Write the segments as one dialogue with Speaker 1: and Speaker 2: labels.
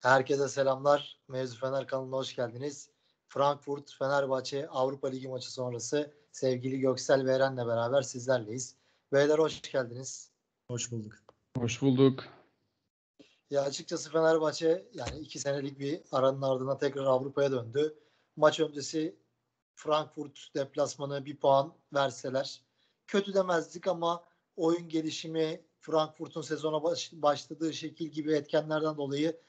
Speaker 1: Herkese selamlar. Mevzu Fener kanalına hoş geldiniz. Frankfurt Fenerbahçe Avrupa Ligi maçı sonrası sevgili Göksel ve Eren'le beraber sizlerleyiz. Beyler hoş geldiniz.
Speaker 2: Hoş bulduk.
Speaker 3: Hoş bulduk.
Speaker 1: Ya açıkçası Fenerbahçe yani iki senelik bir aranın ardından tekrar Avrupa'ya döndü. Maç öncesi Frankfurt deplasmanı bir puan verseler kötü demezdik ama oyun gelişimi Frankfurt'un sezona baş, başladığı şekil gibi etkenlerden dolayı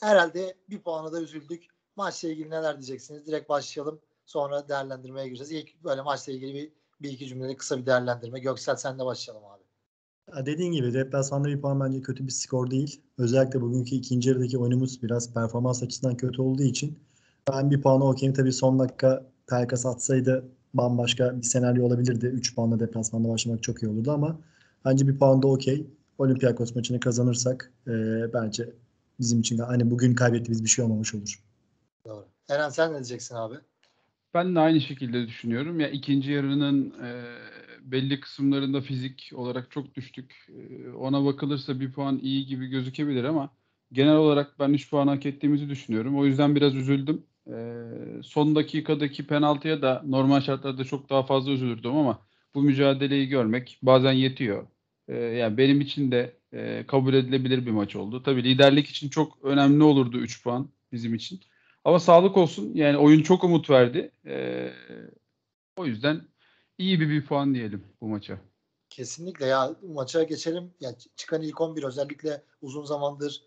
Speaker 1: herhalde bir puanı da üzüldük. Maçla ilgili neler diyeceksiniz? Direkt başlayalım. Sonra değerlendirmeye gireceğiz. İlk böyle maçla ilgili bir, bir iki cümlelik kısa bir değerlendirme. Göksel senle başlayalım abi.
Speaker 2: Dediğin gibi deplasmanda bir puan bence kötü bir skor değil. Özellikle bugünkü ikinci yarıdaki oyunumuz biraz performans açısından kötü olduğu için ben bir puanı okeyim. Tabii son dakika Pelkas atsaydı bambaşka bir senaryo olabilirdi. 3 puanla deplasmanda başlamak çok iyi olurdu ama bence bir puan da okey. Olympiakos maçını kazanırsak e, bence bizim için hani bugün kaybettiğimiz bir şey olmamış olur.
Speaker 1: Doğru. Eren sen ne diyeceksin abi?
Speaker 3: Ben de aynı şekilde düşünüyorum. Ya ikinci yarının e, belli kısımlarında fizik olarak çok düştük. E, ona bakılırsa bir puan iyi gibi gözükebilir ama genel olarak ben 3 puan hak ettiğimizi düşünüyorum. O yüzden biraz üzüldüm. E, son dakikadaki penaltıya da normal şartlarda çok daha fazla üzülürdüm ama bu mücadeleyi görmek bazen yetiyor. E, yani benim için de e, kabul edilebilir bir maç oldu. Tabii liderlik için çok önemli olurdu 3 puan bizim için. Ama sağlık olsun. Yani oyun çok umut verdi. Ee, o yüzden iyi bir bir puan diyelim bu maça.
Speaker 1: Kesinlikle ya maça geçelim. Ya çıkan ilk 11 özellikle uzun zamandır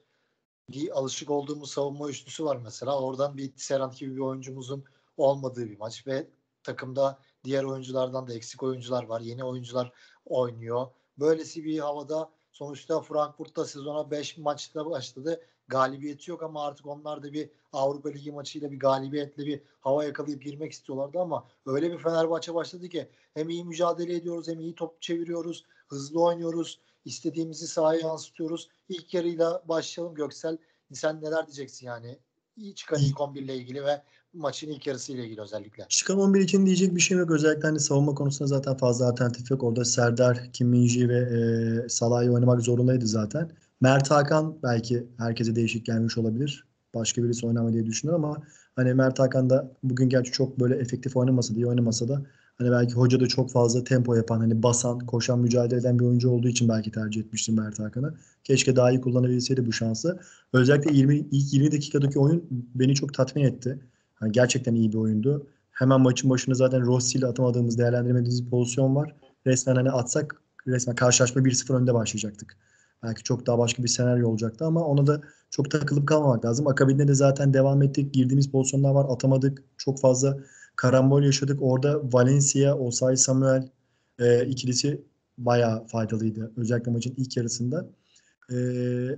Speaker 1: alışık olduğumuz savunma üçlüsü var mesela. Oradan bir Serant gibi bir oyuncumuzun olmadığı bir maç ve takımda diğer oyunculardan da eksik oyuncular var. Yeni oyuncular oynuyor. Böylesi bir havada sonuçta Frankfurt'ta sezona 5 maçta başladı galibiyeti yok ama artık onlar da bir Avrupa Ligi maçıyla bir galibiyetle bir hava yakalayıp girmek istiyorlardı ama öyle bir Fenerbahçe başladı ki hem iyi mücadele ediyoruz hem iyi top çeviriyoruz, hızlı oynuyoruz, istediğimizi sahaya yansıtıyoruz. İlk yarıyla başlayalım Göksel. Sen neler diyeceksin yani? İyi çıkan ilk 11 ile ilgili ve maçın ilk yarısı ile ilgili özellikle.
Speaker 2: Çıkan 11 için diyecek bir şey yok. Özellikle hani savunma konusunda zaten fazla alternatif yok. Orada Serdar, Kim Minji ve e, Salah'ı oynamak zorundaydı zaten. Mert Hakan belki herkese değişik gelmiş olabilir. Başka birisi oynama diye düşünüyorum ama hani Mert Hakan da bugün gerçi çok böyle efektif oynamasa diye oynamasa da hani belki hoca da çok fazla tempo yapan hani basan, koşan, mücadele eden bir oyuncu olduğu için belki tercih etmiştim Mert Hakan'ı. Keşke daha iyi kullanabilseydi bu şansı. Özellikle 20, ilk 20 dakikadaki oyun beni çok tatmin etti. Yani gerçekten iyi bir oyundu. Hemen maçın başında zaten Rossi ile atamadığımız, değerlendiremediğimiz bir pozisyon var. Resmen hani atsak resmen karşılaşma 1-0 önde başlayacaktık. Belki çok daha başka bir senaryo olacaktı ama ona da çok takılıp kalmamak lazım. Akabinde de zaten devam ettik. Girdiğimiz pozisyonlar var. Atamadık. Çok fazla karambol yaşadık. Orada Valencia, Osay Samuel e, ikilisi bayağı faydalıydı. Özellikle maçın ilk yarısında. E,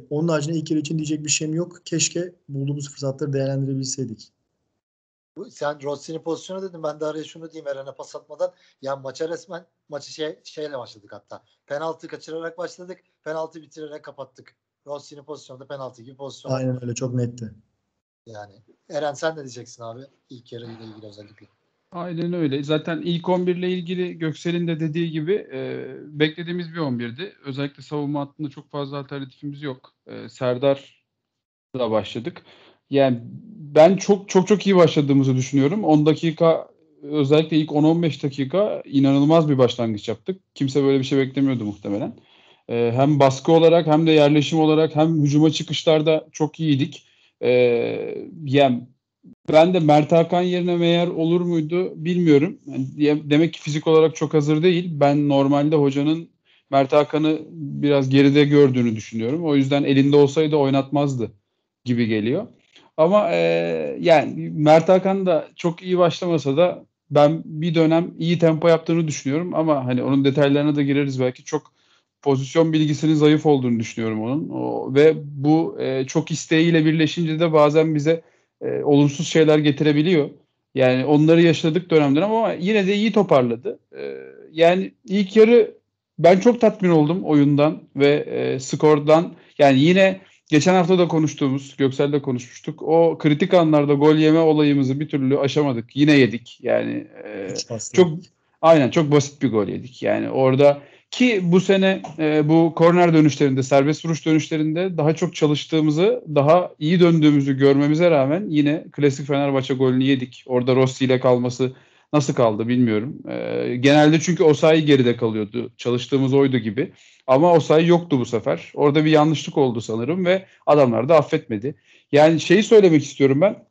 Speaker 2: onun haricinde ilk yarı için diyecek bir şeyim yok. Keşke bulduğumuz fırsatları değerlendirebilseydik.
Speaker 1: Sen Rossi'nin pozisyonu dedin. Ben de araya şunu diyeyim Eren'e pas atmadan. Ya maça resmen maçı şey, şeyle başladık hatta. Penaltı kaçırarak başladık. Penaltı bitirerek kapattık. Rossi'nin pozisyonunda penaltı gibi pozisyon.
Speaker 2: Aynen öyle çok netti.
Speaker 1: Yani Eren sen ne diyeceksin abi? İlk yarı ile ilgili özellikle.
Speaker 3: Aynen öyle. Zaten ilk 11 ile ilgili Göksel'in de dediği gibi e, beklediğimiz bir 11'di. Özellikle savunma hattında çok fazla alternatifimiz yok. E, Serdar'la başladık. Yani ben çok çok çok iyi başladığımızı düşünüyorum. 10 dakika özellikle ilk 10-15 dakika inanılmaz bir başlangıç yaptık. Kimse böyle bir şey beklemiyordu muhtemelen. Ee, hem baskı olarak hem de yerleşim olarak hem hücuma çıkışlarda çok iyiydik. Ee, yani ben de Mert Hakan yerine meğer olur muydu bilmiyorum. Yani demek ki fizik olarak çok hazır değil. Ben normalde hocanın Mert Hakan'ı biraz geride gördüğünü düşünüyorum. O yüzden elinde olsaydı oynatmazdı gibi geliyor. Ama e, yani Mert Hakan da çok iyi başlamasa da ben bir dönem iyi tempo yaptığını düşünüyorum ama hani onun detaylarına da gireriz belki çok pozisyon bilgisinin zayıf olduğunu düşünüyorum onun o, ve bu e, çok isteğiyle birleşince de bazen bize e, olumsuz şeyler getirebiliyor. Yani onları yaşadık dönemden ama yine de iyi toparladı. E, yani ilk yarı ben çok tatmin oldum oyundan ve e, skordan. Yani yine geçen hafta da konuştuğumuz, Göksel'de konuşmuştuk. O kritik anlarda gol yeme olayımızı bir türlü aşamadık. Yine yedik. Yani e, çok aynen çok basit bir gol yedik. Yani orada ki bu sene e, bu korner dönüşlerinde, serbest vuruş dönüşlerinde daha çok çalıştığımızı, daha iyi döndüğümüzü görmemize rağmen yine klasik Fenerbahçe golünü yedik. Orada Rossi ile kalması nasıl kaldı bilmiyorum. E, genelde çünkü Osayi geride kalıyordu. Çalıştığımız oydu gibi. Ama Osayi yoktu bu sefer. Orada bir yanlışlık oldu sanırım ve adamlar da affetmedi. Yani şeyi söylemek istiyorum ben.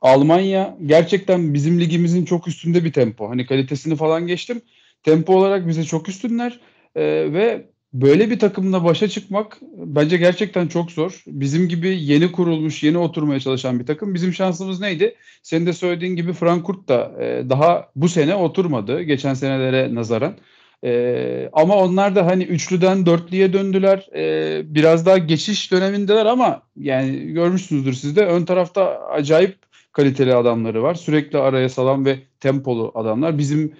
Speaker 3: Almanya gerçekten bizim ligimizin çok üstünde bir tempo. Hani kalitesini falan geçtim. Tempo olarak bize çok üstünler. Ee, ve böyle bir takımla başa çıkmak bence gerçekten çok zor. Bizim gibi yeni kurulmuş, yeni oturmaya çalışan bir takım. Bizim şansımız neydi? Senin de söylediğin gibi Frankfurt da e, daha bu sene oturmadı. Geçen senelere nazaran. Ee, ama onlar da hani üçlüden dörtlüye döndüler. Ee, biraz daha geçiş dönemindeler ama yani görmüşsünüzdür siz de ön tarafta acayip kaliteli adamları var. Sürekli araya salan ve tempolu adamlar. Bizim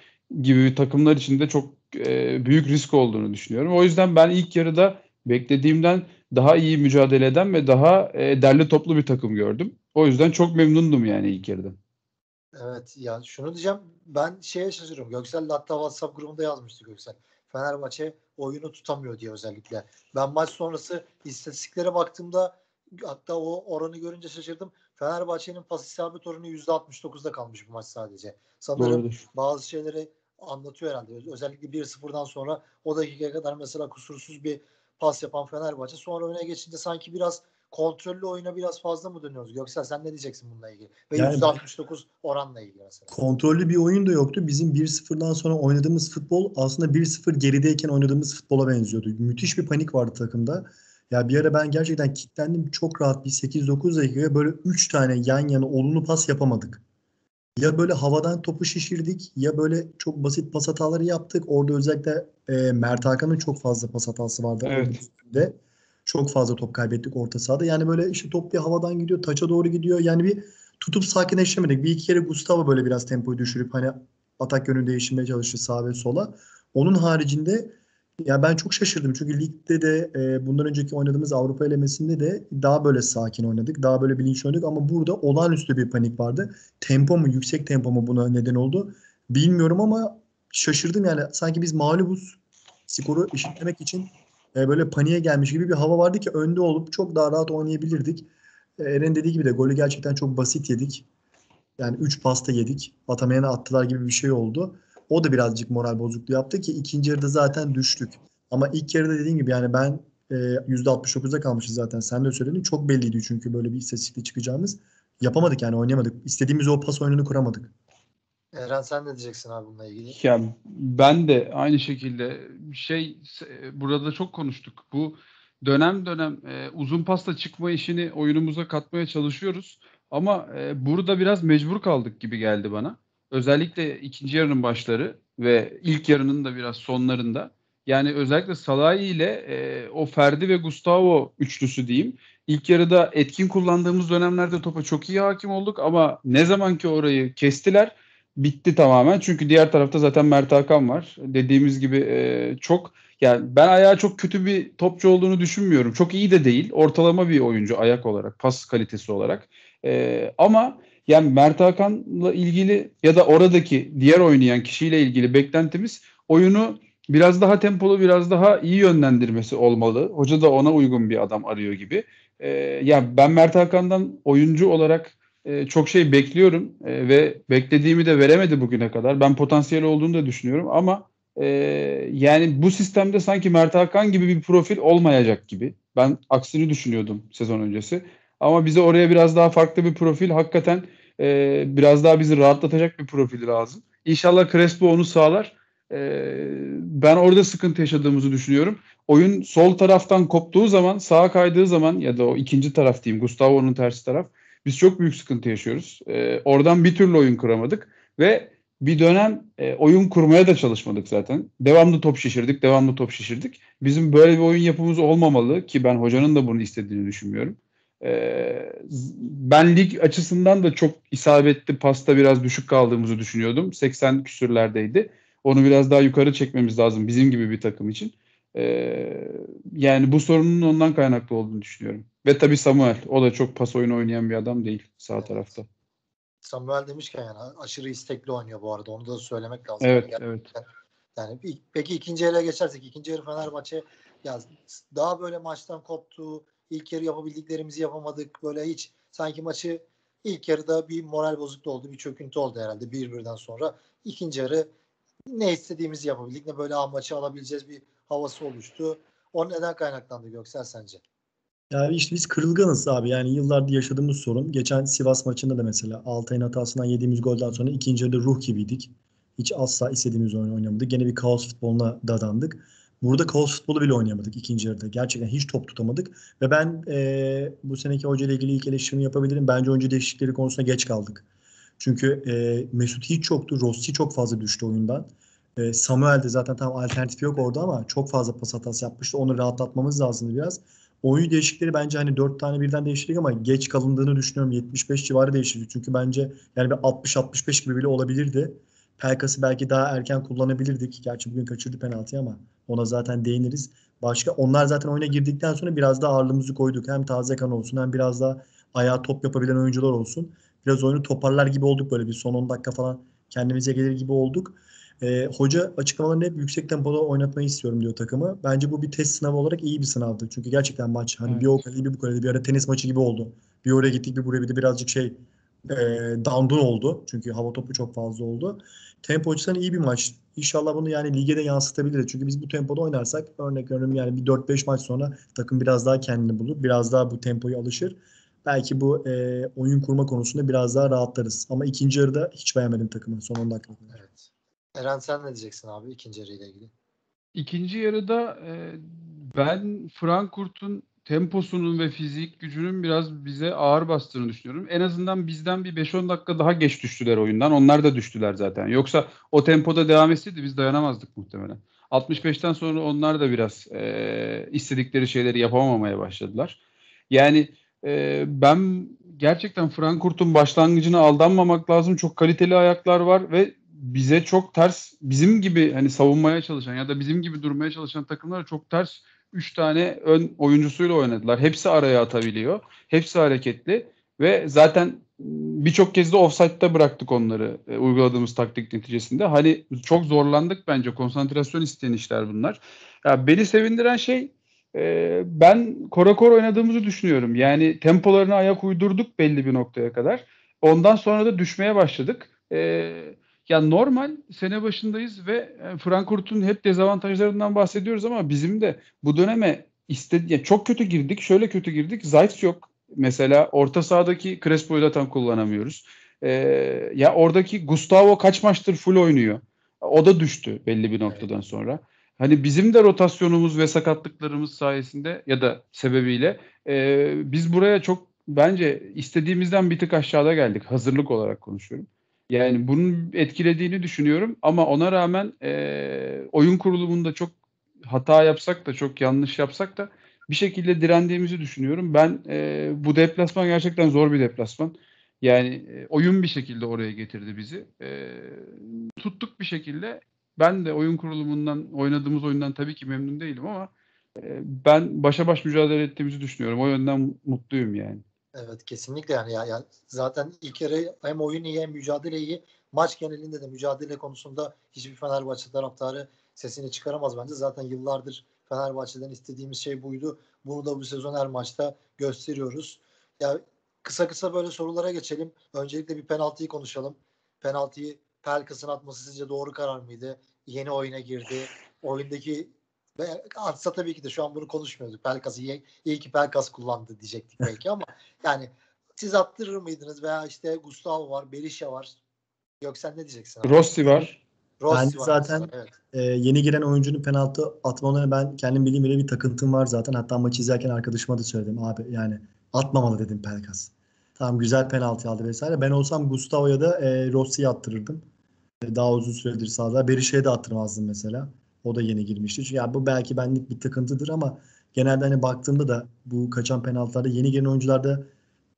Speaker 3: gibi takımlar için de çok e, büyük risk olduğunu düşünüyorum. O yüzden ben ilk yarıda beklediğimden daha iyi mücadele eden ve daha e, derli toplu bir takım gördüm. O yüzden çok memnundum yani ilk yarıda.
Speaker 1: Evet ya şunu diyeceğim ben şeye şaşırıyorum. Göksel hatta WhatsApp grubunda yazmıştı Göksel. Fenerbahçe oyunu tutamıyor diye özellikle. Ben maç sonrası istatistiklere baktığımda hatta o oranı görünce şaşırdım. Fenerbahçe'nin pas isabet oranı %69'da kalmış bu maç sadece. Sanırım
Speaker 3: Doğrudur.
Speaker 1: bazı şeyleri anlatıyor herhalde. Özellikle 1-0'dan sonra o dakikaya kadar mesela kusursuz bir pas yapan Fenerbahçe sonra öne geçince sanki biraz kontrollü oyuna biraz fazla mı dönüyoruz? Göksel sen ne diyeceksin bununla ilgili? Ve
Speaker 2: Yani-
Speaker 1: %69 oranla ilgili mesela.
Speaker 2: Kontrollü bir oyun da yoktu. Bizim 1-0'dan sonra oynadığımız futbol aslında 1-0 gerideyken oynadığımız futbola benziyordu. Müthiş bir panik vardı takımda. Ya bir ara ben gerçekten kilitlendim. Çok rahat bir 8-9 dakika böyle 3 tane yan yana olumlu pas yapamadık. Ya böyle havadan topu şişirdik ya böyle çok basit pas hataları yaptık. Orada özellikle e, Mert Hakan'ın çok fazla pas hatası vardı.
Speaker 3: Evet.
Speaker 2: Çok fazla top kaybettik orta sahada. Yani böyle işte top bir havadan gidiyor, taça doğru gidiyor. Yani bir tutup sakinleşemedik. Bir iki kere Gustavo böyle biraz tempoyu düşürüp hani atak yönü değiştirmeye çalıştı sağa ve sola. Onun haricinde ya ben çok şaşırdım. Çünkü ligde de e, bundan önceki oynadığımız Avrupa elemesinde de daha böyle sakin oynadık. Daha böyle bilinçli oynadık ama burada olağanüstü bir panik vardı. Tempo mu, yüksek tempo mu buna neden oldu? Bilmiyorum ama şaşırdım yani. Sanki biz mağlubuz. Skoru eşitlemek için e, böyle paniğe gelmiş gibi bir hava vardı ki önde olup çok daha rahat oynayabilirdik. E, Eren dediği gibi de golü gerçekten çok basit yedik. Yani 3 pasta yedik. Atamayana attılar gibi bir şey oldu. O da birazcık moral bozukluğu yaptı ki ikinci yarıda zaten düştük. Ama ilk yarıda dediğim gibi yani ben e, %69'da kalmışız zaten. Sen de söyledin. Çok belliydi çünkü böyle bir istatistikle çıkacağımız. Yapamadık yani oynayamadık. İstediğimiz o pas oyununu kuramadık.
Speaker 1: Eren sen ne diyeceksin abi bununla ilgili?
Speaker 3: Ya ben de aynı şekilde şey e, burada çok konuştuk. Bu dönem dönem e, uzun pasta çıkma işini oyunumuza katmaya çalışıyoruz. Ama e, burada biraz mecbur kaldık gibi geldi bana. Özellikle ikinci yarının başları ve ilk yarının da biraz sonlarında. Yani özellikle Salahi ile e, o Ferdi ve Gustavo üçlüsü diyeyim. İlk yarıda etkin kullandığımız dönemlerde topa çok iyi hakim olduk ama ne zaman ki orayı kestiler bitti tamamen. Çünkü diğer tarafta zaten Mert Hakan var. Dediğimiz gibi e, çok yani ben ayağı çok kötü bir topçu olduğunu düşünmüyorum. Çok iyi de değil. Ortalama bir oyuncu ayak olarak, pas kalitesi olarak. E, ama yani Mert Hakan'la ilgili ya da oradaki diğer oynayan kişiyle ilgili beklentimiz oyunu biraz daha tempolu, biraz daha iyi yönlendirmesi olmalı. Hoca da ona uygun bir adam arıyor gibi. E, yani ben Mert Hakan'dan oyuncu olarak e, çok şey bekliyorum e, ve beklediğimi de veremedi bugüne kadar. Ben potansiyel olduğunu da düşünüyorum ama e, yani bu sistemde sanki Mert Hakan gibi bir profil olmayacak gibi. Ben aksini düşünüyordum sezon öncesi. Ama bize oraya biraz daha farklı bir profil hakikaten e, biraz daha bizi rahatlatacak bir profil lazım. İnşallah Crespo onu sağlar. E, ben orada sıkıntı yaşadığımızı düşünüyorum. Oyun sol taraftan koptuğu zaman, sağa kaydığı zaman ya da o ikinci taraf diyeyim, Gustavo'nun tersi taraf biz çok büyük sıkıntı yaşıyoruz. E, oradan bir türlü oyun kuramadık ve bir dönem e, oyun kurmaya da çalışmadık zaten. Devamlı top şişirdik, devamlı top şişirdik. Bizim böyle bir oyun yapımız olmamalı ki ben hocanın da bunu istediğini düşünmüyorum. E, ben lig açısından da çok isabetli pasta biraz düşük kaldığımızı düşünüyordum. 80 küsürlerdeydi. Onu biraz daha yukarı çekmemiz lazım bizim gibi bir takım için. Ee, yani bu sorunun ondan kaynaklı olduğunu düşünüyorum. Ve tabii Samuel. O da çok pas oyunu oynayan bir adam değil sağ
Speaker 1: Evet.
Speaker 3: tarafta.
Speaker 1: Samuel demişken yani aşırı istekli oynuyor bu arada. Onu da söylemek lazım.
Speaker 3: Evet,
Speaker 1: Yani
Speaker 3: evet.
Speaker 1: Yani peki ikinci yarıya geçersek ikinci yarı Fenerbahçe ya daha böyle maçtan koptu. İlk yarı yapabildiklerimizi yapamadık. Böyle hiç sanki maçı ilk yarıda bir moral bozukluğu oldu. Bir çöküntü oldu herhalde bir birden sonra. İkinci yarı ne istediğimizi yapabildik. Ne böyle "Aa, maçı alabileceğiz bir havası oluştu. O neden kaynaklandı Göksel sence?
Speaker 2: Yani işte biz kırılganız abi. Yani yıllardır yaşadığımız sorun. Geçen Sivas maçında da mesela Altay'ın hatasından yediğimiz golden sonra ikinci yarıda ruh gibiydik. Hiç asla istediğimiz oyunu oynamadık. Gene bir kaos futboluna dadandık. Burada kaos futbolu bile oynayamadık ikinci yarıda. Gerçekten hiç top tutamadık. Ve ben eee, bu seneki hoca ile ilgili ilk eleştirimi yapabilirim. Bence oyuncu değişiklikleri konusunda geç kaldık. Çünkü eee, Mesut hiç yoktu. Rossi çok fazla düştü oyundan. Eee Samuel de zaten tam alternatif yok orada ama çok fazla pas hatası yapmıştı. Onu rahatlatmamız lazımdı biraz. Oyun değişiklikleri bence hani 4 tane birden değiştirdik ama geç kalındığını düşünüyorum. 75 civarı değiştirdik. Çünkü bence yani bir 60-65 gibi bile olabilirdi. Pelkas'ı belki daha erken kullanabilirdik. Gerçi bugün kaçırdı penaltıyı ama ona zaten değiniriz. Başka onlar zaten oyuna girdikten sonra biraz daha ağırlığımızı koyduk. Hem taze kan olsun hem biraz daha ayağa top yapabilen oyuncular olsun. Biraz oyunu toparlar gibi olduk böyle bir son 10 dakika falan kendimize gelir gibi olduk. Ee, hoca açıklamalarını hep yüksek tempoda oynatmayı istiyorum diyor takımı. Bence bu bir test sınavı olarak iyi bir sınavdı. Çünkü gerçekten maç hani
Speaker 3: Evet.
Speaker 2: bir o kalede bir bu kalede bir ara tenis maçı gibi oldu. Bir oraya gittik bir buraya bir de birazcık şey e, dandun oldu. Çünkü hava topu çok fazla oldu. Tempo açısından iyi bir maç. İnşallah bunu yani lige de yansıtabiliriz. Çünkü biz bu tempoda oynarsak örnek veriyorum yani bir 4-5 maç sonra takım biraz daha kendini bulur. Biraz daha bu tempoya alışır. Belki bu e, oyun kurma konusunda biraz daha rahatlarız. Ama ikinci yarıda hiç beğenmedim takımı son 10 dakika.
Speaker 1: Evet. Eren sen ne diyeceksin abi ikinci yarıyla ilgili?
Speaker 3: İkinci yarıda e, ben Frankfurt'un temposunun ve fizik gücünün biraz bize ağır bastığını düşünüyorum. En azından bizden bir 5-10 dakika daha geç düştüler oyundan. Onlar da düştüler zaten. Yoksa o tempoda devam etseydi biz dayanamazdık muhtemelen. 65'ten sonra onlar da biraz e, istedikleri şeyleri yapamamaya başladılar. Yani e, ben gerçekten Frankfurt'un başlangıcına aldanmamak lazım. Çok kaliteli ayaklar var ve bize çok ters bizim gibi hani savunmaya çalışan ya da bizim gibi durmaya çalışan takımlara çok ters 3 tane ön oyuncusuyla oynadılar. Hepsi araya atabiliyor. Hepsi hareketli ve zaten m, birçok kez de offside'da bıraktık onları e, uyguladığımız taktik neticesinde. Hani çok zorlandık bence. Konsantrasyon isteyen işler bunlar. Ya beni sevindiren şey e, ben korakor oynadığımızı düşünüyorum. Yani tempolarına ayak uydurduk belli bir noktaya kadar. Ondan sonra da düşmeye başladık. E, ya normal sene başındayız ve e, Frankfurt'un hep dezavantajlarından bahsediyoruz ama bizim de bu döneme istedi ya çok kötü girdik. Şöyle kötü girdik. Zayt yok. Mesela orta sahadaki Crespo'yu da tam kullanamıyoruz. E, ya oradaki Gustavo kaç maçtır full oynuyor. O da düştü belli bir noktadan sonra. Hani bizim de rotasyonumuz ve sakatlıklarımız sayesinde ya da sebebiyle e, biz buraya çok bence istediğimizden bir tık aşağıda geldik. Hazırlık olarak konuşuyorum. Yani bunun etkilediğini düşünüyorum ama ona rağmen e, oyun kurulumunda çok hata yapsak da çok yanlış yapsak da bir şekilde direndiğimizi düşünüyorum. Ben e, bu deplasman gerçekten zor bir deplasman. Yani e, oyun bir şekilde oraya getirdi bizi. E, tuttuk bir şekilde. Ben de oyun kurulumundan, oynadığımız oyundan tabii ki memnun değilim ama e, ben başa baş mücadele ettiğimizi düşünüyorum. O yönden mutluyum yani.
Speaker 1: Evet kesinlikle yani ya, ya zaten ilk yarı hem oyun iyi hem mücadele iyi. Maç genelinde de mücadele konusunda hiçbir Fenerbahçe taraftarı sesini çıkaramaz bence. Zaten yıllardır Fenerbahçe'den istediğimiz şey buydu. Bunu da bu sezon her maçta gösteriyoruz. Ya kısa kısa böyle sorulara geçelim. Öncelikle bir penaltıyı konuşalım. Penaltıyı Pelkas'ın atması sizce doğru karar mıydı? Yeni oyuna girdi. Oyundaki ve atsa tabii ki de şu an bunu konuşmuyorduk. Pelkas'ı iyi, iyi ki Pelkas kullandı diyecektik belki ama yani siz attırır mıydınız veya işte Gustavo var, Berisha var. Göksel ne diyeceksin? abi?
Speaker 3: Rossi var.
Speaker 1: Rossi
Speaker 2: Bence
Speaker 1: var
Speaker 2: zaten-
Speaker 1: evet.
Speaker 2: Ee, yeni giren oyuncunun penaltı atmalarına ben kendim bildiğim bile bir takıntım var zaten. Hatta maçı izlerken arkadaşıma da söyledim. Abi yani atmamalı dedim Pelkas. Tamam güzel penaltı aldı vesaire. Ben olsam Gustavo'ya da e, Rossi'yi attırırdım. E, daha uzun süredir sahada. Berisha'ya da attırmazdım mesela. O da yeni girmişti. Çünkü ya bu belki benlik bir takıntıdır ama genelde hani baktığımda da bu kaçan penaltılarda yeni giren oyuncularda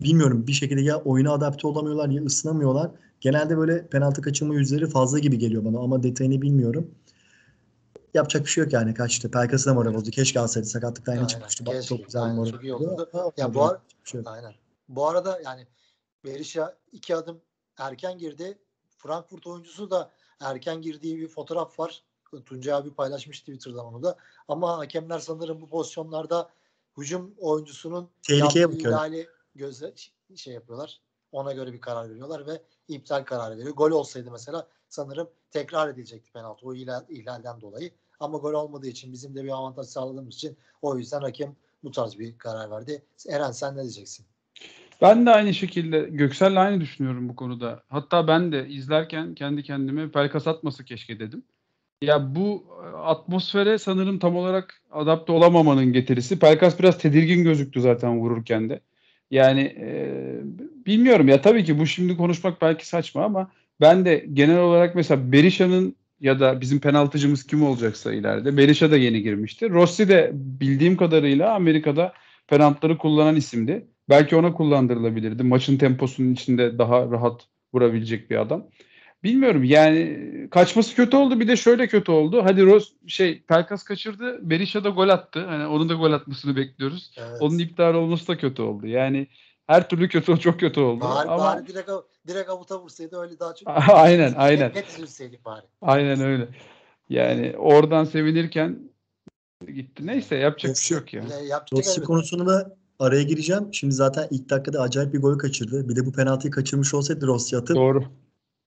Speaker 2: bilmiyorum bir şekilde ya oyuna adapte olamıyorlar ya ısınamıyorlar. Genelde böyle penaltı kaçırma yüzleri fazla gibi geliyor bana ama detayını bilmiyorum. Yapacak bir şey yok yani kaçtı. Pelkas'ı da moral bozdu. Keşke alsaydı. Sakatlıktan yeni çıkmıştı. Bak,
Speaker 1: keşke.
Speaker 2: çok güzel
Speaker 1: Aynen,
Speaker 2: moral
Speaker 1: çok iyi
Speaker 2: bozdu.
Speaker 1: oldu. Ya bu ar-
Speaker 2: şey.
Speaker 1: Aynen. Bu arada yani Berisha iki adım erken girdi. Frankfurt oyuncusu da erken girdiği bir fotoğraf var. Tuncay abi paylaşmış Twitter'dan onu da. Ama hakemler sanırım bu pozisyonlarda hücum oyuncusunun
Speaker 2: Tehlikeye bakıyor.
Speaker 1: göze şey yapıyorlar. Ona göre bir karar veriyorlar ve iptal kararı veriyor. Gol olsaydı mesela sanırım tekrar edilecekti penaltı o ihlal, ihlalden dolayı. Ama gol olmadığı için bizim de bir avantaj sağladığımız için o yüzden hakem bu tarz bir karar verdi. Eren sen ne diyeceksin?
Speaker 3: Ben de aynı şekilde Göksel'le aynı düşünüyorum bu konuda. Hatta ben de izlerken kendi kendime Pelkas atması keşke dedim. Ya bu e, atmosfere sanırım tam olarak adapte olamamanın getirisi. Pelkas biraz tedirgin gözüktü zaten vururken de. Yani e, bilmiyorum ya tabii ki bu şimdi konuşmak belki saçma ama ben de genel olarak mesela Berisha'nın ya da bizim penaltıcımız kim olacaksa ileride. Berisha da yeni girmişti. Rossi de bildiğim kadarıyla Amerika'da penaltıları kullanan isimdi. Belki ona kullandırılabilirdi. Maçın temposunun içinde daha rahat vurabilecek bir adam. Bilmiyorum yani kaçması kötü oldu bir de şöyle kötü oldu. Hadi Ros şey Pelkas kaçırdı. Berisha da gol attı. Hani onun da gol atmasını bekliyoruz.
Speaker 1: Evet.
Speaker 3: Onun iptal olması da kötü oldu. Yani her türlü kötü çok kötü oldu.
Speaker 1: Bari,
Speaker 3: Ama
Speaker 1: bari direkt, direkt avuta vursaydı öyle daha çok
Speaker 3: aynen aynen.
Speaker 1: net üzülseydik bari.
Speaker 3: Aynen öyle. Yani oradan sevinirken gitti. Neyse yapacak bir şey yok ya.
Speaker 1: Ya,
Speaker 2: Rossi konusunda da araya gireceğim. Şimdi zaten ilk dakikada acayip bir gol kaçırdı. Bir de bu penaltıyı kaçırmış olsaydı Rossi atıp
Speaker 3: Doğru.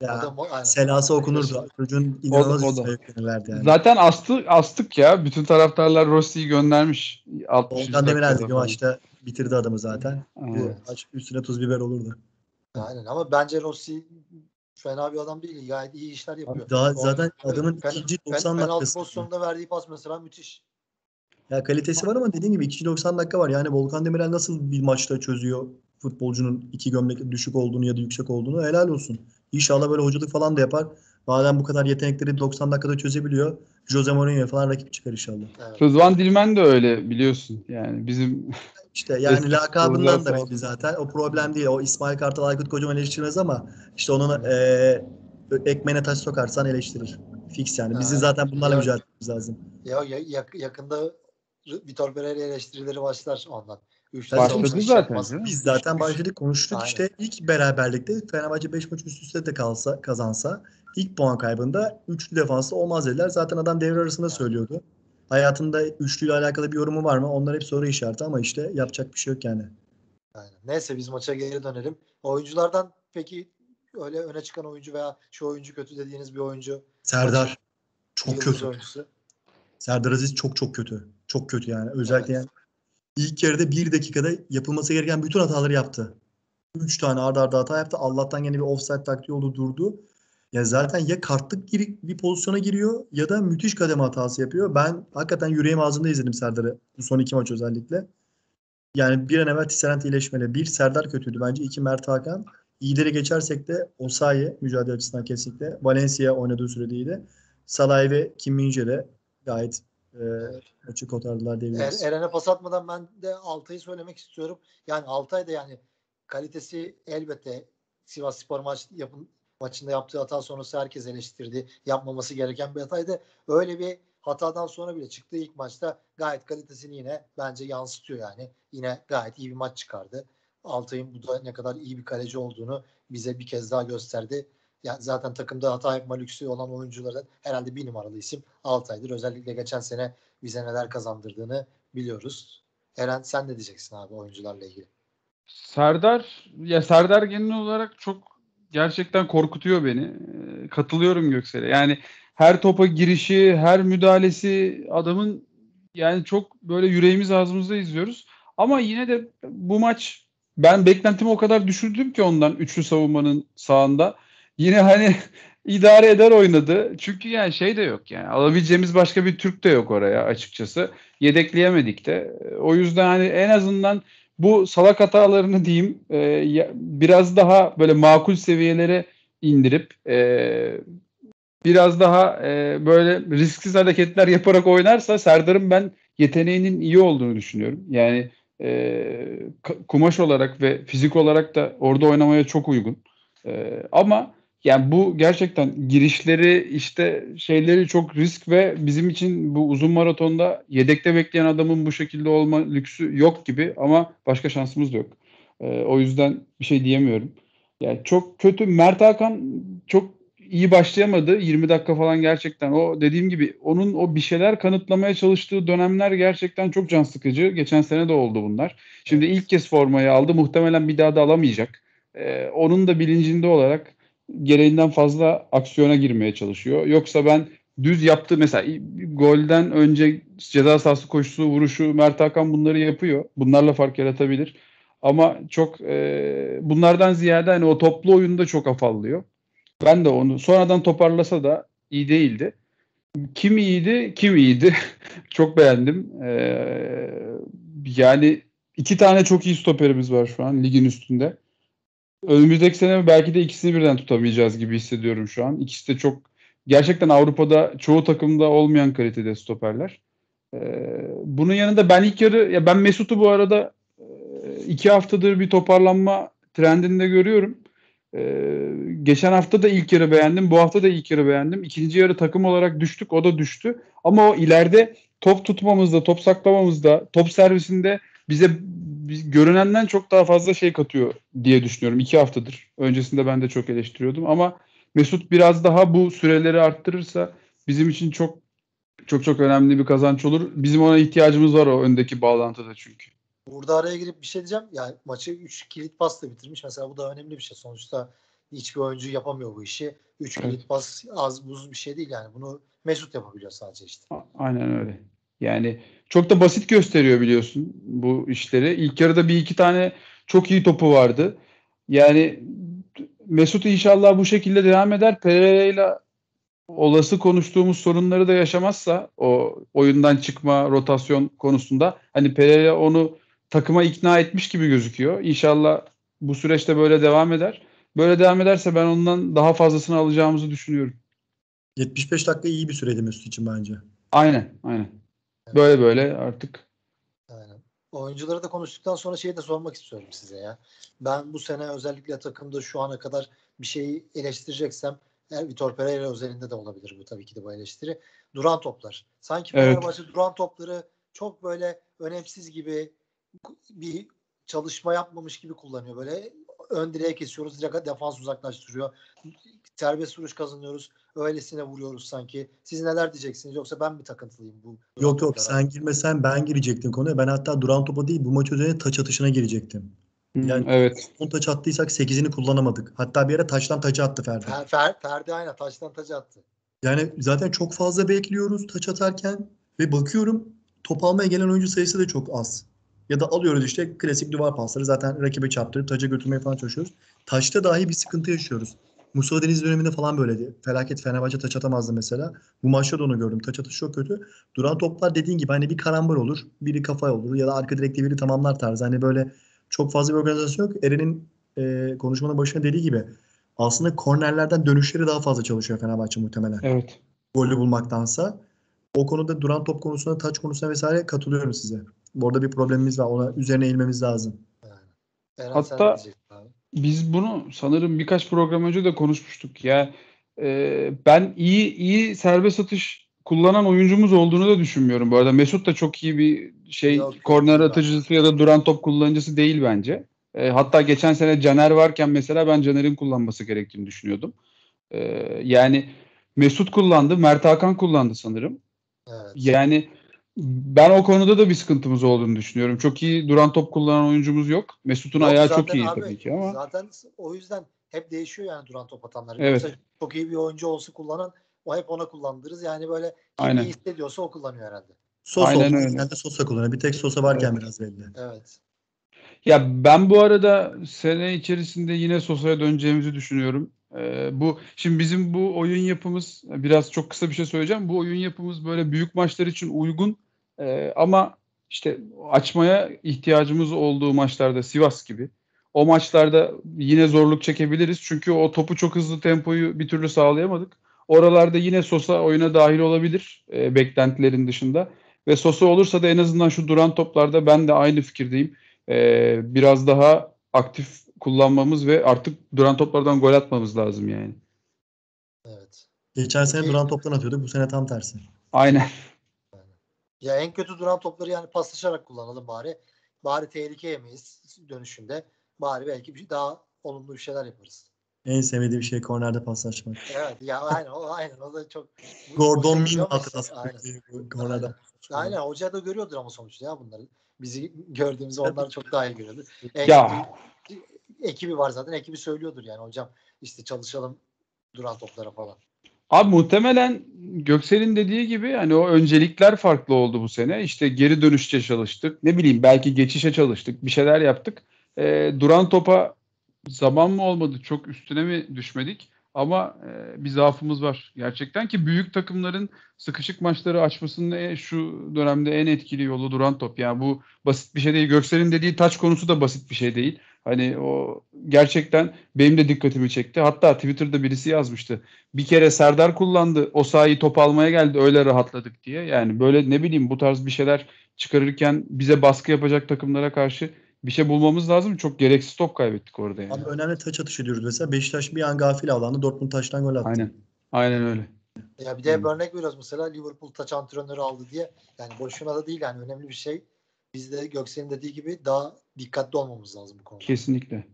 Speaker 2: Ya,
Speaker 1: O da mo- aynen.
Speaker 2: selası okunurdu. Çocuğun inanılmaz
Speaker 3: o da.
Speaker 2: yüklenirlerdi yani.
Speaker 3: Zaten astı, astık ya. Bütün taraftarlar Rossi'yi göndermiş. 60
Speaker 2: Volkan Demirel de maçta bitirdi adamı zaten. Maç üstüne tuz biber olurdu.
Speaker 1: Aynen ama bence Rossi fena bir adam değil. Gayet iyi işler yapıyor.
Speaker 2: Daha
Speaker 1: O-
Speaker 2: zaten adamın
Speaker 1: pen-
Speaker 2: ikinci
Speaker 1: pen-
Speaker 2: 90
Speaker 1: penaltı
Speaker 2: dakikası.
Speaker 1: pozisyonunda verdiği pas mesela müthiş.
Speaker 2: Ya kalitesi var ama dediğim gibi ikinci 90 dakika var. Yani Volkan Demirel nasıl bir maçta çözüyor futbolcunun iki gömlek düşük olduğunu ya da yüksek olduğunu helal olsun. İnşallah böyle hocalık falan da yapar. Madem bu kadar yetenekleri 90 dakikada çözebiliyor. Jose Mourinho falan rakip çıkar inşallah.
Speaker 1: Evet.
Speaker 3: Rıdvan Dilmen de öyle biliyorsun. Yani bizim
Speaker 2: İşte yani lakabından da belli zaten. O problem değil. O İsmail Kartal Aykut Kocaman eleştirmez ama işte onun eee ekmeğine taş sokarsan eleştirir. Fix yani. Bizim
Speaker 1: Ha,
Speaker 2: zaten bunlarla
Speaker 1: evet.
Speaker 2: mücadele etmemiz lazım.
Speaker 1: Ya, ya- yak- yakında Vitor Pereira eleştirileri başlar ondan.
Speaker 2: Başladı
Speaker 1: iş
Speaker 3: zaten.
Speaker 2: Biz zaten başladık konuştuk
Speaker 1: Aynen.
Speaker 2: işte ilk beraberlikte Fenerbahçe 5 maç üst üste de kalsa kazansa ilk puan kaybında üçlü defansta olmaz dediler. Zaten adam devre arasında söylüyordu. Hayatında üçlüyle alakalı bir yorumu var mı? Onlar hep soru işareti ama işte yapacak bir şey yok yani.
Speaker 1: Aynen. Neyse biz maça geri dönelim. Oyunculardan peki öyle öne çıkan oyuncu veya şu oyuncu kötü dediğiniz bir oyuncu
Speaker 2: Serdar çok kötü.
Speaker 1: oyuncusu.
Speaker 2: Serdar Aziz çok çok kötü. Çok kötü yani. Özellikle
Speaker 1: Evet.
Speaker 2: yani ilk yarıda bir dakikada yapılması gereken bütün hataları yaptı. Üç tane arda arda hata yaptı. Allah'tan yine bir offside taktiği oldu durdu. Ya zaten ya kartlık bir pozisyona giriyor ya da müthiş kademe hatası yapıyor. Ben hakikaten yüreğim ağzında izledim Serdar'ı. Bu son iki maç özellikle. Yani bir an evvel Tisserant iyileşmeli. Bir Serdar kötüydü bence. iki Mert Hakan. İyileri geçersek de Osayi mücadele açısından kesinlikle. Valencia oynadığı sürede iyiydi. Salay ve Kim Min-jae de gayet e, kotardılar
Speaker 1: Er,
Speaker 2: diyebiliriz.
Speaker 1: Eren'e pas atmadan ben de Altay'ı söylemek istiyorum. Yani Altay da yani kalitesi elbette Sivas Spor maç yapın, maçında yaptığı hata sonrası herkes eleştirdi. Yapmaması gereken bir hataydı. Öyle bir hatadan sonra bile çıktığı ilk maçta gayet kalitesini yine bence yansıtıyor yani. Yine gayet iyi bir maç çıkardı. Altay'ın bu da ne kadar iyi bir kaleci olduğunu bize bir kez daha gösterdi. Yani zaten takımda hata yapma lüksü olan oyuncuların herhalde bir numaralı isim Altay'dır. Özellikle geçen sene bize neler kazandırdığını biliyoruz. Eren sen ne diyeceksin abi oyuncularla ilgili?
Speaker 3: Serdar ya Serdar genel olarak çok gerçekten korkutuyor beni. Ee, Katılıyorum Göksel'e. Yani her topa girişi, her müdahalesi adamın yani çok böyle yüreğimiz ağzımızda izliyoruz. Ama yine de bu maç ben beklentimi o kadar düşürdüm ki ondan üçlü savunmanın sağında. Yine hani idare eder oynadı. Çünkü yani şey de yok yani alabileceğimiz başka bir Türk de yok oraya açıkçası. Yedekleyemedik de. O yüzden hani en azından bu salak hatalarını diyeyim e, biraz daha böyle makul seviyelere indirip e, biraz daha e, böyle risksiz hareketler yaparak oynarsa Serdar'ın ben yeteneğinin iyi olduğunu düşünüyorum. Yani e, kumaş olarak ve fizik olarak da orada oynamaya çok uygun. E, ama yani bu gerçekten girişleri işte şeyleri çok risk ve bizim için bu uzun maratonda yedekte bekleyen adamın bu şekilde olma lüksü yok gibi ama başka şansımız da yok. Ee, o yüzden bir şey diyemiyorum. Yani çok kötü. Mert Hakan çok iyi başlayamadı. 20 dakika falan gerçekten o dediğim gibi onun o bir şeyler kanıtlamaya çalıştığı dönemler gerçekten çok can sıkıcı. Geçen sene de oldu bunlar. Şimdi ilk kez formayı aldı. Muhtemelen bir daha da alamayacak. Ee, onun da bilincinde olarak gereğinden fazla aksiyona girmeye çalışıyor. Yoksa ben düz yaptığı mesela golden önce ceza sahası koşusu, vuruşu Mert Hakan bunları yapıyor. Bunlarla fark yaratabilir. Ama çok e, bunlardan ziyade hani o toplu oyunda çok afallıyor. Ben de onu sonradan toparlasa da iyi değildi. Kim iyiydi, kim iyiydi. çok beğendim. Ee, yani iki tane çok iyi stoperimiz var şu an ligin üstünde. Önümüzdeki sene belki de ikisini birden tutamayacağız gibi hissediyorum şu an. İkisi de çok gerçekten Avrupa'da çoğu takımda olmayan kalitede stoperler. Ee, bunun yanında ben ilk yarı ya ben Mesut'u bu arada e, iki haftadır bir toparlanma trendinde görüyorum. Ee, geçen hafta da ilk yarı beğendim. Bu hafta da ilk yarı beğendim. İkinci yarı takım olarak düştük. O da düştü. Ama o ileride top tutmamızda, top saklamamızda, top servisinde bize biz, görünenden çok daha fazla şey katıyor diye düşünüyorum. İki haftadır. Öncesinde ben de çok eleştiriyordum ama Mesut biraz daha bu süreleri arttırırsa bizim için çok çok çok önemli bir kazanç olur. Bizim ona ihtiyacımız var o öndeki bağlantıda çünkü.
Speaker 1: Burada araya girip bir şey diyeceğim. Yani maçı 3 kilit pasla bitirmiş. Mesela bu da önemli bir şey. Sonuçta hiçbir oyuncu yapamıyor bu işi. 3 evet. kilit pas az buz bir şey değil yani. Bunu Mesut yapabiliyor sadece işte.
Speaker 3: Aynen öyle. Yani çok da basit gösteriyor biliyorsun bu işleri. İlk yarıda bir iki tane çok iyi topu vardı. Yani Mesut inşallah bu şekilde devam eder. Pereira olası konuştuğumuz sorunları da yaşamazsa o oyundan çıkma, rotasyon konusunda hani Pereira onu takıma ikna etmiş gibi gözüküyor. İnşallah bu süreçte böyle devam eder. Böyle devam ederse ben ondan daha fazlasını alacağımızı düşünüyorum.
Speaker 2: 75 dakika iyi bir süreydi Mesut için bence.
Speaker 3: Aynen, aynen. Böyle böyle artık.
Speaker 1: Aynen. Oyuncuları da konuştuktan sonra şeyi de sormak istiyorum size ya. Ben bu sene özellikle takımda şu ana kadar bir şeyi eleştireceksem eğer Vitor Pereira özelinde de olabilir bu tabii ki de bu eleştiri. Duran toplar. Sanki Fenerbahçe evet. duran topları çok böyle önemsiz gibi bir çalışma yapmamış gibi kullanıyor. Böyle ön direğe kesiyoruz. Direkt defans uzaklaştırıyor. Serbest vuruş kazanıyoruz. Öylesine vuruyoruz sanki. Siz neler diyeceksiniz? Yoksa ben mi takıntılıyım bu?
Speaker 2: Yok yok sen girmesen ben girecektim konuya. Ben hatta duran topa değil bu maç üzerine taç atışına girecektim.
Speaker 3: Yani evet.
Speaker 2: 10 taç attıysak 8'ini kullanamadık. Hatta bir ara taçtan taçı attı Ferdi.
Speaker 1: Fer, Fer, Ferdi aynen taçtan taçı attı.
Speaker 2: Yani zaten çok fazla bekliyoruz taç atarken ve bakıyorum top almaya gelen oyuncu sayısı da çok az. Ya da alıyoruz işte klasik duvar pasları zaten rakibe çarptırıp taca götürmeye falan çalışıyoruz. Taşta dahi bir sıkıntı yaşıyoruz. Musa Deniz döneminde falan böyleydi. Felaket Fenerbahçe taç atamazdı mesela. Bu maçta da onu gördüm. Taç atışı çok kötü. Duran toplar dediğin gibi hani bir karambol olur. Biri kafa olur ya da arka direkte biri tamamlar tarzı. Hani böyle çok fazla bir organizasyon yok. Eren'in e, konuşmanın başına dediği gibi aslında kornerlerden dönüşleri daha fazla çalışıyor Fenerbahçe muhtemelen.
Speaker 3: Evet.
Speaker 2: Golü bulmaktansa. O konuda duran top konusunda, taç konusunda vesaire katılıyorum size. Bu arada bir problemimiz var. Ona üzerine eğilmemiz lazım.
Speaker 1: Eren,
Speaker 3: Hatta biz bunu sanırım birkaç program önce de konuşmuştuk ya. E, ben iyi iyi serbest atış kullanan oyuncumuz olduğunu da düşünmüyorum. Bu arada Mesut da çok iyi bir şey yok, korner atıcısı ya da duran top kullanıcısı değil bence. E, hatta geçen sene Caner varken mesela ben Caner'in kullanması gerektiğini düşünüyordum. E, yani Mesut kullandı, Mert Hakan kullandı sanırım.
Speaker 1: Evet.
Speaker 3: Yani ben o konuda da bir sıkıntımız olduğunu düşünüyorum. Çok iyi duran top kullanan oyuncumuz yok. Mesut'un yok, ayağı çok iyi abi, tabii ki ama.
Speaker 1: Zaten o yüzden hep değişiyor yani duran top atanlar.
Speaker 3: Evet.
Speaker 1: Yoksa çok iyi bir oyuncu olsa kullanan o hep ona kullandırırız. Yani böyle kim iyi hissediyorsa o kullanıyor herhalde.
Speaker 2: Sosa Aynen öyle. Genelde Sosa kullanıyor. Bir tek Sosa varken evet. biraz belli.
Speaker 1: Evet.
Speaker 3: Ya ben bu arada sene içerisinde yine Sosa'ya döneceğimizi düşünüyorum. Ee, bu şimdi bizim bu oyun yapımız biraz çok kısa bir şey söyleyeceğim. Bu oyun yapımız böyle büyük maçlar için uygun ee, ama işte açmaya ihtiyacımız olduğu maçlarda Sivas gibi o maçlarda yine zorluk çekebiliriz. Çünkü o topu çok hızlı tempoyu bir türlü sağlayamadık. Oralarda yine Sosa oyuna dahil olabilir e, beklentilerin dışında. Ve Sosa olursa da en azından şu duran toplarda ben de aynı fikirdeyim. E, biraz daha aktif kullanmamız ve artık duran toplardan gol atmamız lazım yani.
Speaker 1: Evet.
Speaker 2: Geçen sene duran toptan atıyorduk. Bu sene tam tersi.
Speaker 3: Aynen.
Speaker 1: Ya en kötü duran topları yani paslaşarak kullanalım bari. Bari tehlike yemeyiz dönüşünde. Bari belki bir daha olumlu bir şeyler yaparız.
Speaker 2: En sevmediğim şey kornerde paslaşmak.
Speaker 1: Evet ya aynen o aynen o da çok
Speaker 2: Gordon
Speaker 1: bu
Speaker 2: Min hatırlasın.
Speaker 1: aynen.
Speaker 2: bu Kornerde
Speaker 1: Aynen. Aynen hoca da görüyordur ama sonuçta ya bunları. Bizi gördüğümüz onlar çok daha iyi görüyordur. En
Speaker 3: Ya
Speaker 1: kötü ekibi var zaten. Ekibi söylüyordur yani hocam işte çalışalım duran toplara falan.
Speaker 3: Abi muhtemelen Göksel'in dediği gibi hani o öncelikler farklı oldu bu sene. İşte geri dönüşçe çalıştık. Ne bileyim belki geçişe çalıştık. Bir şeyler yaptık. Ee, duran topa zaman mı olmadı? Çok üstüne mi düşmedik? Ama e, bir zaafımız var. Gerçekten ki büyük takımların sıkışık maçları açmasının en- şu dönemde en etkili yolu duran top. Yani bu basit bir şey değil. Göksel'in dediği taç konusu da basit bir şey değil. Hani o gerçekten benim de dikkatimi çekti. Hatta Twitter'da birisi yazmıştı bir kere Serdar kullandı. O sahayı top almaya geldi öyle rahatladık diye. Yani böyle ne bileyim bu tarz bir şeyler çıkarırken bize baskı yapacak takımlara karşı bir şey bulmamız lazım. Çok gereksiz top kaybettik orada yani.
Speaker 2: Abi önemli taç atışı diyoruz mesela. Beşiktaş bir an gafil alanda Dortmund taştan gol attı.
Speaker 3: Aynen. Aynen öyle.
Speaker 1: Ya bir de
Speaker 3: Hmm.
Speaker 1: örnek veriyoruz mesela Liverpool taç antrenörü aldı diye. Yani boşuna da değil yani önemli bir şey. Biz de Göksel'in dediği gibi daha dikkatli olmamız lazım bu konuda.
Speaker 3: Kesinlikle.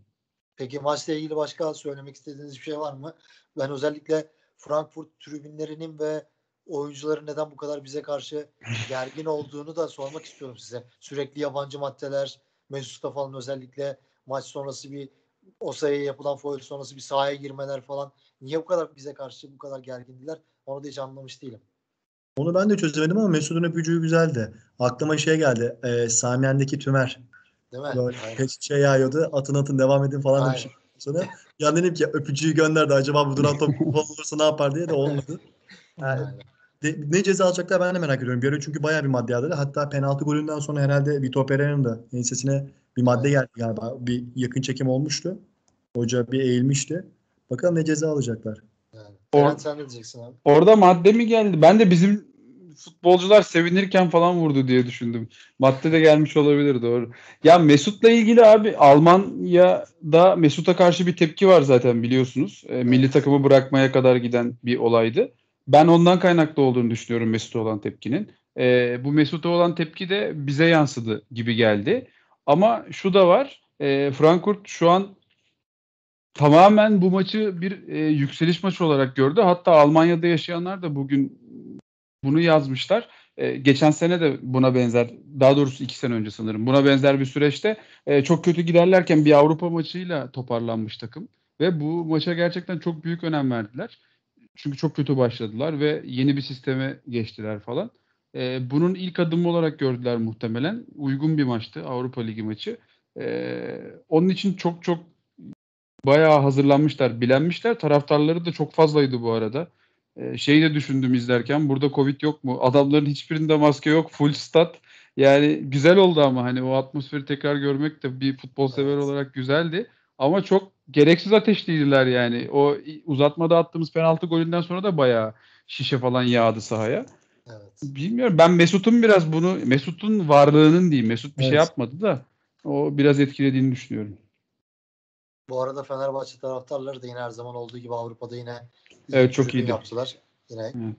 Speaker 1: Peki maçla ilgili başka söylemek istediğiniz bir şey var mı? Ben özellikle Frankfurt tribünlerinin ve oyuncuların neden bu kadar bize karşı gergin olduğunu da sormak istiyorum size. Sürekli yabancı maddeler, Mesut'ta falan özellikle maç sonrası bir o sayıya yapılan foul sonrası bir sahaya girmeler falan. Niye bu kadar bize karşı bu kadar gergindiler? Onu da hiç anlamış değilim.
Speaker 2: Onu ben de çözemedim ama Mesut'un öpücüğü güzeldi. Aklıma şey geldi. E, Samiyen'deki Tümer.
Speaker 1: Değil mi?
Speaker 2: Böyle peş şey yağıyordu. Atın atın devam edin falan
Speaker 1: Aynen.
Speaker 2: demişim. Sonra ya dedim ki öpücüğü gönderdi. Acaba bu duran top olursa ne yapar diye de olmadı. Yani
Speaker 1: Aynen.
Speaker 2: De- ne ceza alacaklar ben de merak ediyorum. Bir ara çünkü bayağı bir madde aldı. Hatta penaltı golünden sonra herhalde Vitor Pereira'nın da ensesine bir madde geldi galiba. Bir yakın çekim olmuştu. Hoca bir eğilmişti. Bakalım ne ceza alacaklar.
Speaker 1: Yani.
Speaker 3: O-
Speaker 1: Eren sen ne diyeceksin abi?
Speaker 3: Orada madde mi geldi? Ben de bizim futbolcular sevinirken falan vurdu diye düşündüm. Madde de gelmiş olabilir doğru. Ya Mesut'la ilgili abi Almanya'da Mesut'a karşı bir tepki var zaten biliyorsunuz. E, milli takımı bırakmaya kadar giden bir olaydı. Ben ondan kaynaklı olduğunu düşünüyorum Mesut'a olan tepkinin. E, bu Mesut'a olan tepki de bize yansıdı gibi geldi. Ama şu da var. E, Frankfurt şu an tamamen bu maçı bir e, yükseliş maçı olarak gördü. Hatta Almanya'da yaşayanlar da bugün bunu yazmışlar. E, geçen sene de buna benzer, daha doğrusu iki sene önce sanırım buna benzer bir süreçte e, çok kötü giderlerken bir Avrupa maçıyla toparlanmış takım ve bu maça gerçekten çok büyük önem verdiler. Çünkü çok kötü başladılar ve yeni bir sisteme geçtiler falan. E, bunun ilk adımı olarak gördüler muhtemelen. Uygun bir maçtı Avrupa Ligi maçı. E, onun için çok çok bayağı hazırlanmışlar, bilenmişler. Taraftarları da çok fazlaydı bu arada. Ee, şeyi de düşündüm izlerken burada Covid yok mu? Adamların hiçbirinde maske yok. Full stat. Yani güzel oldu ama hani o atmosferi tekrar görmek de bir futbol sever
Speaker 1: Evet.
Speaker 3: olarak güzeldi. Ama çok gereksiz ateşliydiler yani. O uzatmada attığımız penaltı golünden sonra da bayağı şişe falan yağdı sahaya.
Speaker 1: Evet.
Speaker 3: Bilmiyorum ben Mesut'un biraz bunu Mesut'un varlığının diyeyim. Mesut bir şey
Speaker 2: Evet.
Speaker 3: yapmadı da o biraz etkilediğini düşünüyorum.
Speaker 1: Bu arada Fenerbahçe taraftarları da yine her zaman olduğu gibi Avrupa'da yine iyi
Speaker 3: Evet,
Speaker 1: bir
Speaker 3: çok iyiydi.
Speaker 1: yaptılar. Yine
Speaker 3: Evet.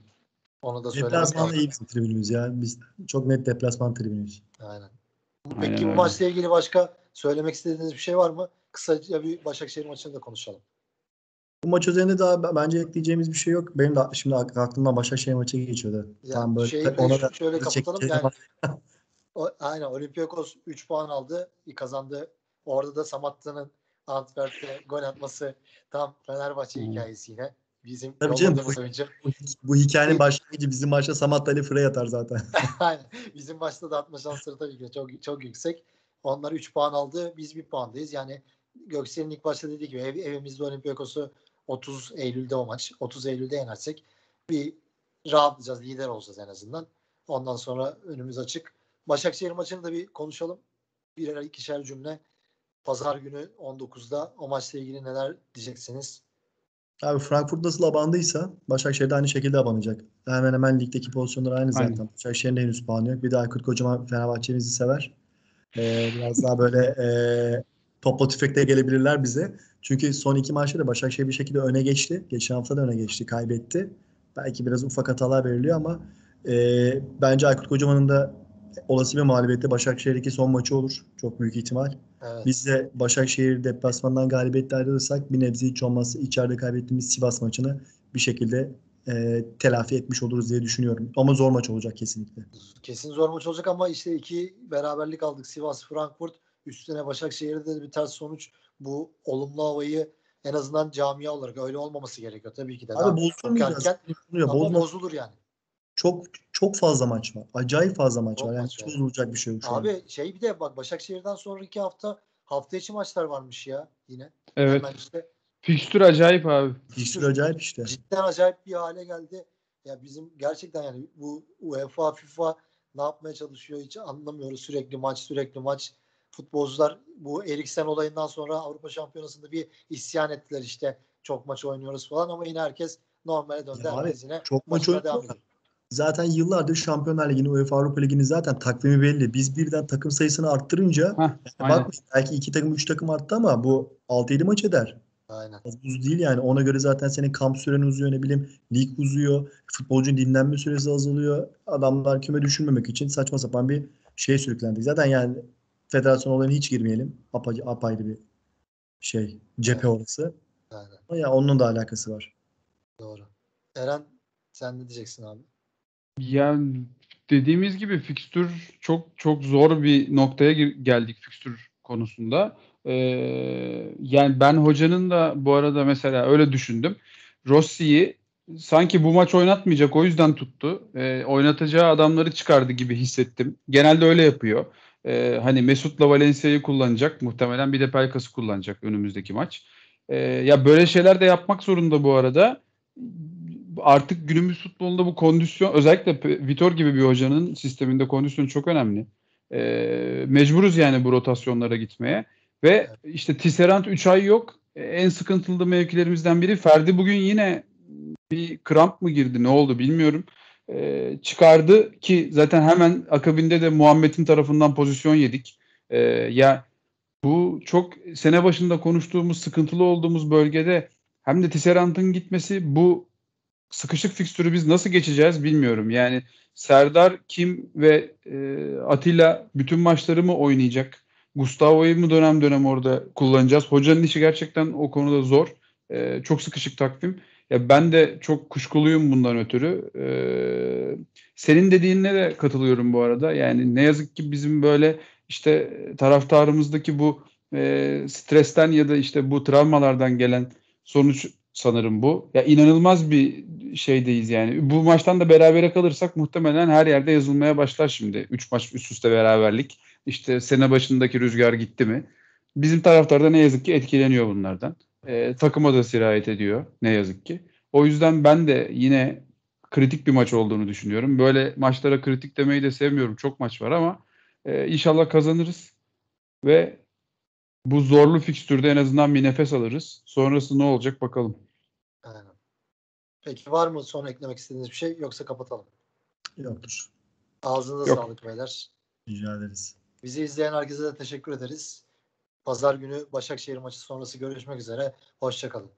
Speaker 1: onu da söylemek
Speaker 2: Deplasmanda
Speaker 1: lazım.
Speaker 2: iyi bizim tribünümüz ya. Biz çok net deplasman tribünüyüz.
Speaker 1: Aynen.
Speaker 3: Aynen
Speaker 1: Peki bu
Speaker 3: öyle.
Speaker 1: maçla ilgili başka söylemek istediğiniz bir şey var mı? Kısaca bir Başakşehir maçını da konuşalım.
Speaker 2: Bu maç üzerinde daha bence ekleyeceğimiz bir şey yok. Benim de şimdi ak- aklımdan Başakşehir maçı geçiyordu.
Speaker 1: Ya
Speaker 2: Tam böyle
Speaker 1: şeyi
Speaker 2: ona da
Speaker 1: şöyle kapatalım. Yani, o, aynen Olympiakos 3 puan aldı. kazandı. Orada da Samatta'nın Antwerp'te gol atması tam Fenerbahçe
Speaker 3: Hmm.
Speaker 1: hikayesi yine. Bizim
Speaker 2: Tabii canım,
Speaker 1: yolladığımız oyuncu.
Speaker 2: bu, bu hikayenin başlangıcı bizim maçta Samat Ali Frey atar zaten.
Speaker 1: Aynen. Bizim maçta da atma şansları tabii ki çok çok yüksek. Onlar 3 puan aldı. Biz 1 puandayız. Yani Göksel'in ilk başta dediği gibi ev, evimizde Olympiakos'u 30 Eylül'de o maç. 30 Eylül'de yenersek bir rahatlayacağız. Lider olacağız en azından. Ondan sonra önümüz açık. Başakşehir maçını da bir konuşalım. Birer ikişer cümle. Pazar günü 19'da o maçla ilgili neler diyeceksiniz?
Speaker 2: Abi Frankfurt nasıl abandıysa Başakşehir de aynı şekilde abanacak. Hemen hemen ligdeki pozisyonlar aynı
Speaker 3: Aynen.
Speaker 2: zaten. Başakşehir'in de henüz puanı yok. Bir de Aykut Kocaman Fenerbahçe'mizi sever. Ee, biraz daha böyle e, topla tüfekle gelebilirler bize. Çünkü son iki maçta da Başakşehir bir şekilde öne geçti. Geçen hafta da öne geçti. Kaybetti. Belki biraz ufak hatalar veriliyor ama e, bence Aykut Kocaman'ın da olası bir mağlubiyette Başakşehir'deki son maçı olur. Çok büyük ihtimal.
Speaker 1: Evet.
Speaker 2: Biz de Başakşehir deplasmandan galibiyetle ayrılırsak bir nebze hiç olmazsa içeride kaybettiğimiz Sivas maçını bir şekilde e, telafi etmiş oluruz diye düşünüyorum. Ama zor maç olacak kesinlikle.
Speaker 1: Kesin zor maç olacak ama işte iki beraberlik aldık. Sivas, Frankfurt. Üstüne Başakşehir'de de bir ters sonuç. Bu olumlu havayı en azından camia olarak öyle olmaması gerekiyor tabii ki de.
Speaker 2: Abi bozulmayacağız.
Speaker 1: ama
Speaker 2: Bozma-
Speaker 1: bozulur yani.
Speaker 2: Çok çok fazla maç var. Acayip fazla maç
Speaker 1: Çok
Speaker 2: var. Yani
Speaker 1: maç
Speaker 2: hiç bozulacak bir şey yok şu an.
Speaker 1: Abi şey bir de bak Başakşehir'den sonraki hafta hafta içi maçlar varmış ya yine.
Speaker 3: Evet.
Speaker 1: Hemen işte
Speaker 3: Fikstür acayip abi.
Speaker 2: Fikstür acayip işte.
Speaker 1: cidden acayip bir hale geldi. Ya bizim gerçekten yani bu UEFA, FIFA ne yapmaya çalışıyor hiç anlamıyoruz. Sürekli maç, sürekli maç. Futbolcular bu Eriksen olayından sonra Avrupa Şampiyonası'nda bir isyan ettiler işte. Çok maç oynuyoruz falan ama yine herkes normale döndü.
Speaker 2: Ya abi, Çok maç
Speaker 1: maçına
Speaker 2: oynuyor.
Speaker 1: devam ediyor.
Speaker 2: Zaten yıllardır Şampiyonlar Ligi'nin UEFA Avrupa Ligi'nin zaten takvimi belli. Biz birden takım sayısını arttırınca
Speaker 3: Heh,
Speaker 2: bakmayın belki iki takım üç takım arttı ama bu 6-7 maç eder.
Speaker 1: Aynen.
Speaker 2: Az buz değil yani. Ona göre zaten senin kamp süren uzuyor ne bileyim lig uzuyor. Futbolcunun dinlenme süresi azalıyor. Adamlar küme düşürmemek için saçma sapan bir şey sürüklendik. Zaten yani federasyon olayına hiç girmeyelim. Apa, apayrı bir şey. Cephe
Speaker 1: Evet.
Speaker 2: orası.
Speaker 1: Aynen.
Speaker 2: Ama ya onun da alakası var.
Speaker 1: Doğru. Eren sen ne diyeceksin abi?
Speaker 3: Yani dediğimiz gibi fikstür çok çok zor bir noktaya geldik fikstür konusunda. Ee, yani ben hocanın da bu arada mesela öyle düşündüm. Rossi'yi sanki bu maç oynatmayacak o yüzden tuttu. Ee, oynatacağı adamları çıkardı gibi hissettim. Genelde öyle yapıyor. Ee, hani Mesut'la Valencia'yı kullanacak. Muhtemelen bir de Pelkas'ı kullanacak önümüzdeki maç. Ee, ya böyle şeyler de yapmak zorunda bu arada. Artık günümüz futbolunda bu kondisyon özellikle Vitor gibi bir hocanın sisteminde kondisyon çok önemli. Ee, mecburuz yani bu rotasyonlara gitmeye. Ve işte Tisserand 3 ay yok. Ee, En sıkıntılı mevkilerimizden biri. Ferdi bugün yine bir kramp mı girdi ne oldu bilmiyorum. Ee, çıkardı ki zaten hemen akabinde de Muhammed'in tarafından pozisyon yedik. Ee, ya bu çok sene başında konuştuğumuz sıkıntılı olduğumuz bölgede hem de Tisserand'ın gitmesi bu sıkışık fikstürü biz nasıl geçeceğiz bilmiyorum. Yani Serdar kim ve e, Atilla bütün maçları mı oynayacak? Gustavo'yu mu dönem dönem orada kullanacağız? Hocanın işi gerçekten o konuda zor. E, çok sıkışık takvim. Ya ben de çok kuşkuluyum bundan ötürü. E, senin dediğine de katılıyorum bu arada. Yani ne yazık ki bizim böyle işte taraftarımızdaki bu e, stresten ya da işte bu travmalardan gelen sonuç sanırım bu. Ya inanılmaz bir şeydeyiz yani. Bu maçtan da berabere kalırsak muhtemelen her yerde yazılmaya başlar şimdi. 3 maç üst üste beraberlik. İşte sene başındaki rüzgar gitti mi? Bizim taraftar da ne yazık ki etkileniyor bunlardan. Ee, takıma da sirayet ediyor ne yazık ki. O yüzden ben de yine kritik bir maç olduğunu düşünüyorum. Böyle maçlara kritik demeyi de sevmiyorum. Çok maç var ama e, inşallah kazanırız ve bu zorlu fikstürde en azından bir nefes alırız. Sonrası ne olacak bakalım.
Speaker 1: Aynen. Peki var mı son eklemek istediğiniz bir şey yoksa kapatalım.
Speaker 2: Yoktur.
Speaker 1: Ağzınıza
Speaker 3: Yok.
Speaker 1: sağlık beyler.
Speaker 2: Rica ederiz.
Speaker 1: Bizi izleyen herkese de teşekkür ederiz. Pazar günü Başakşehir maçı sonrası görüşmek üzere. Hoşçakalın.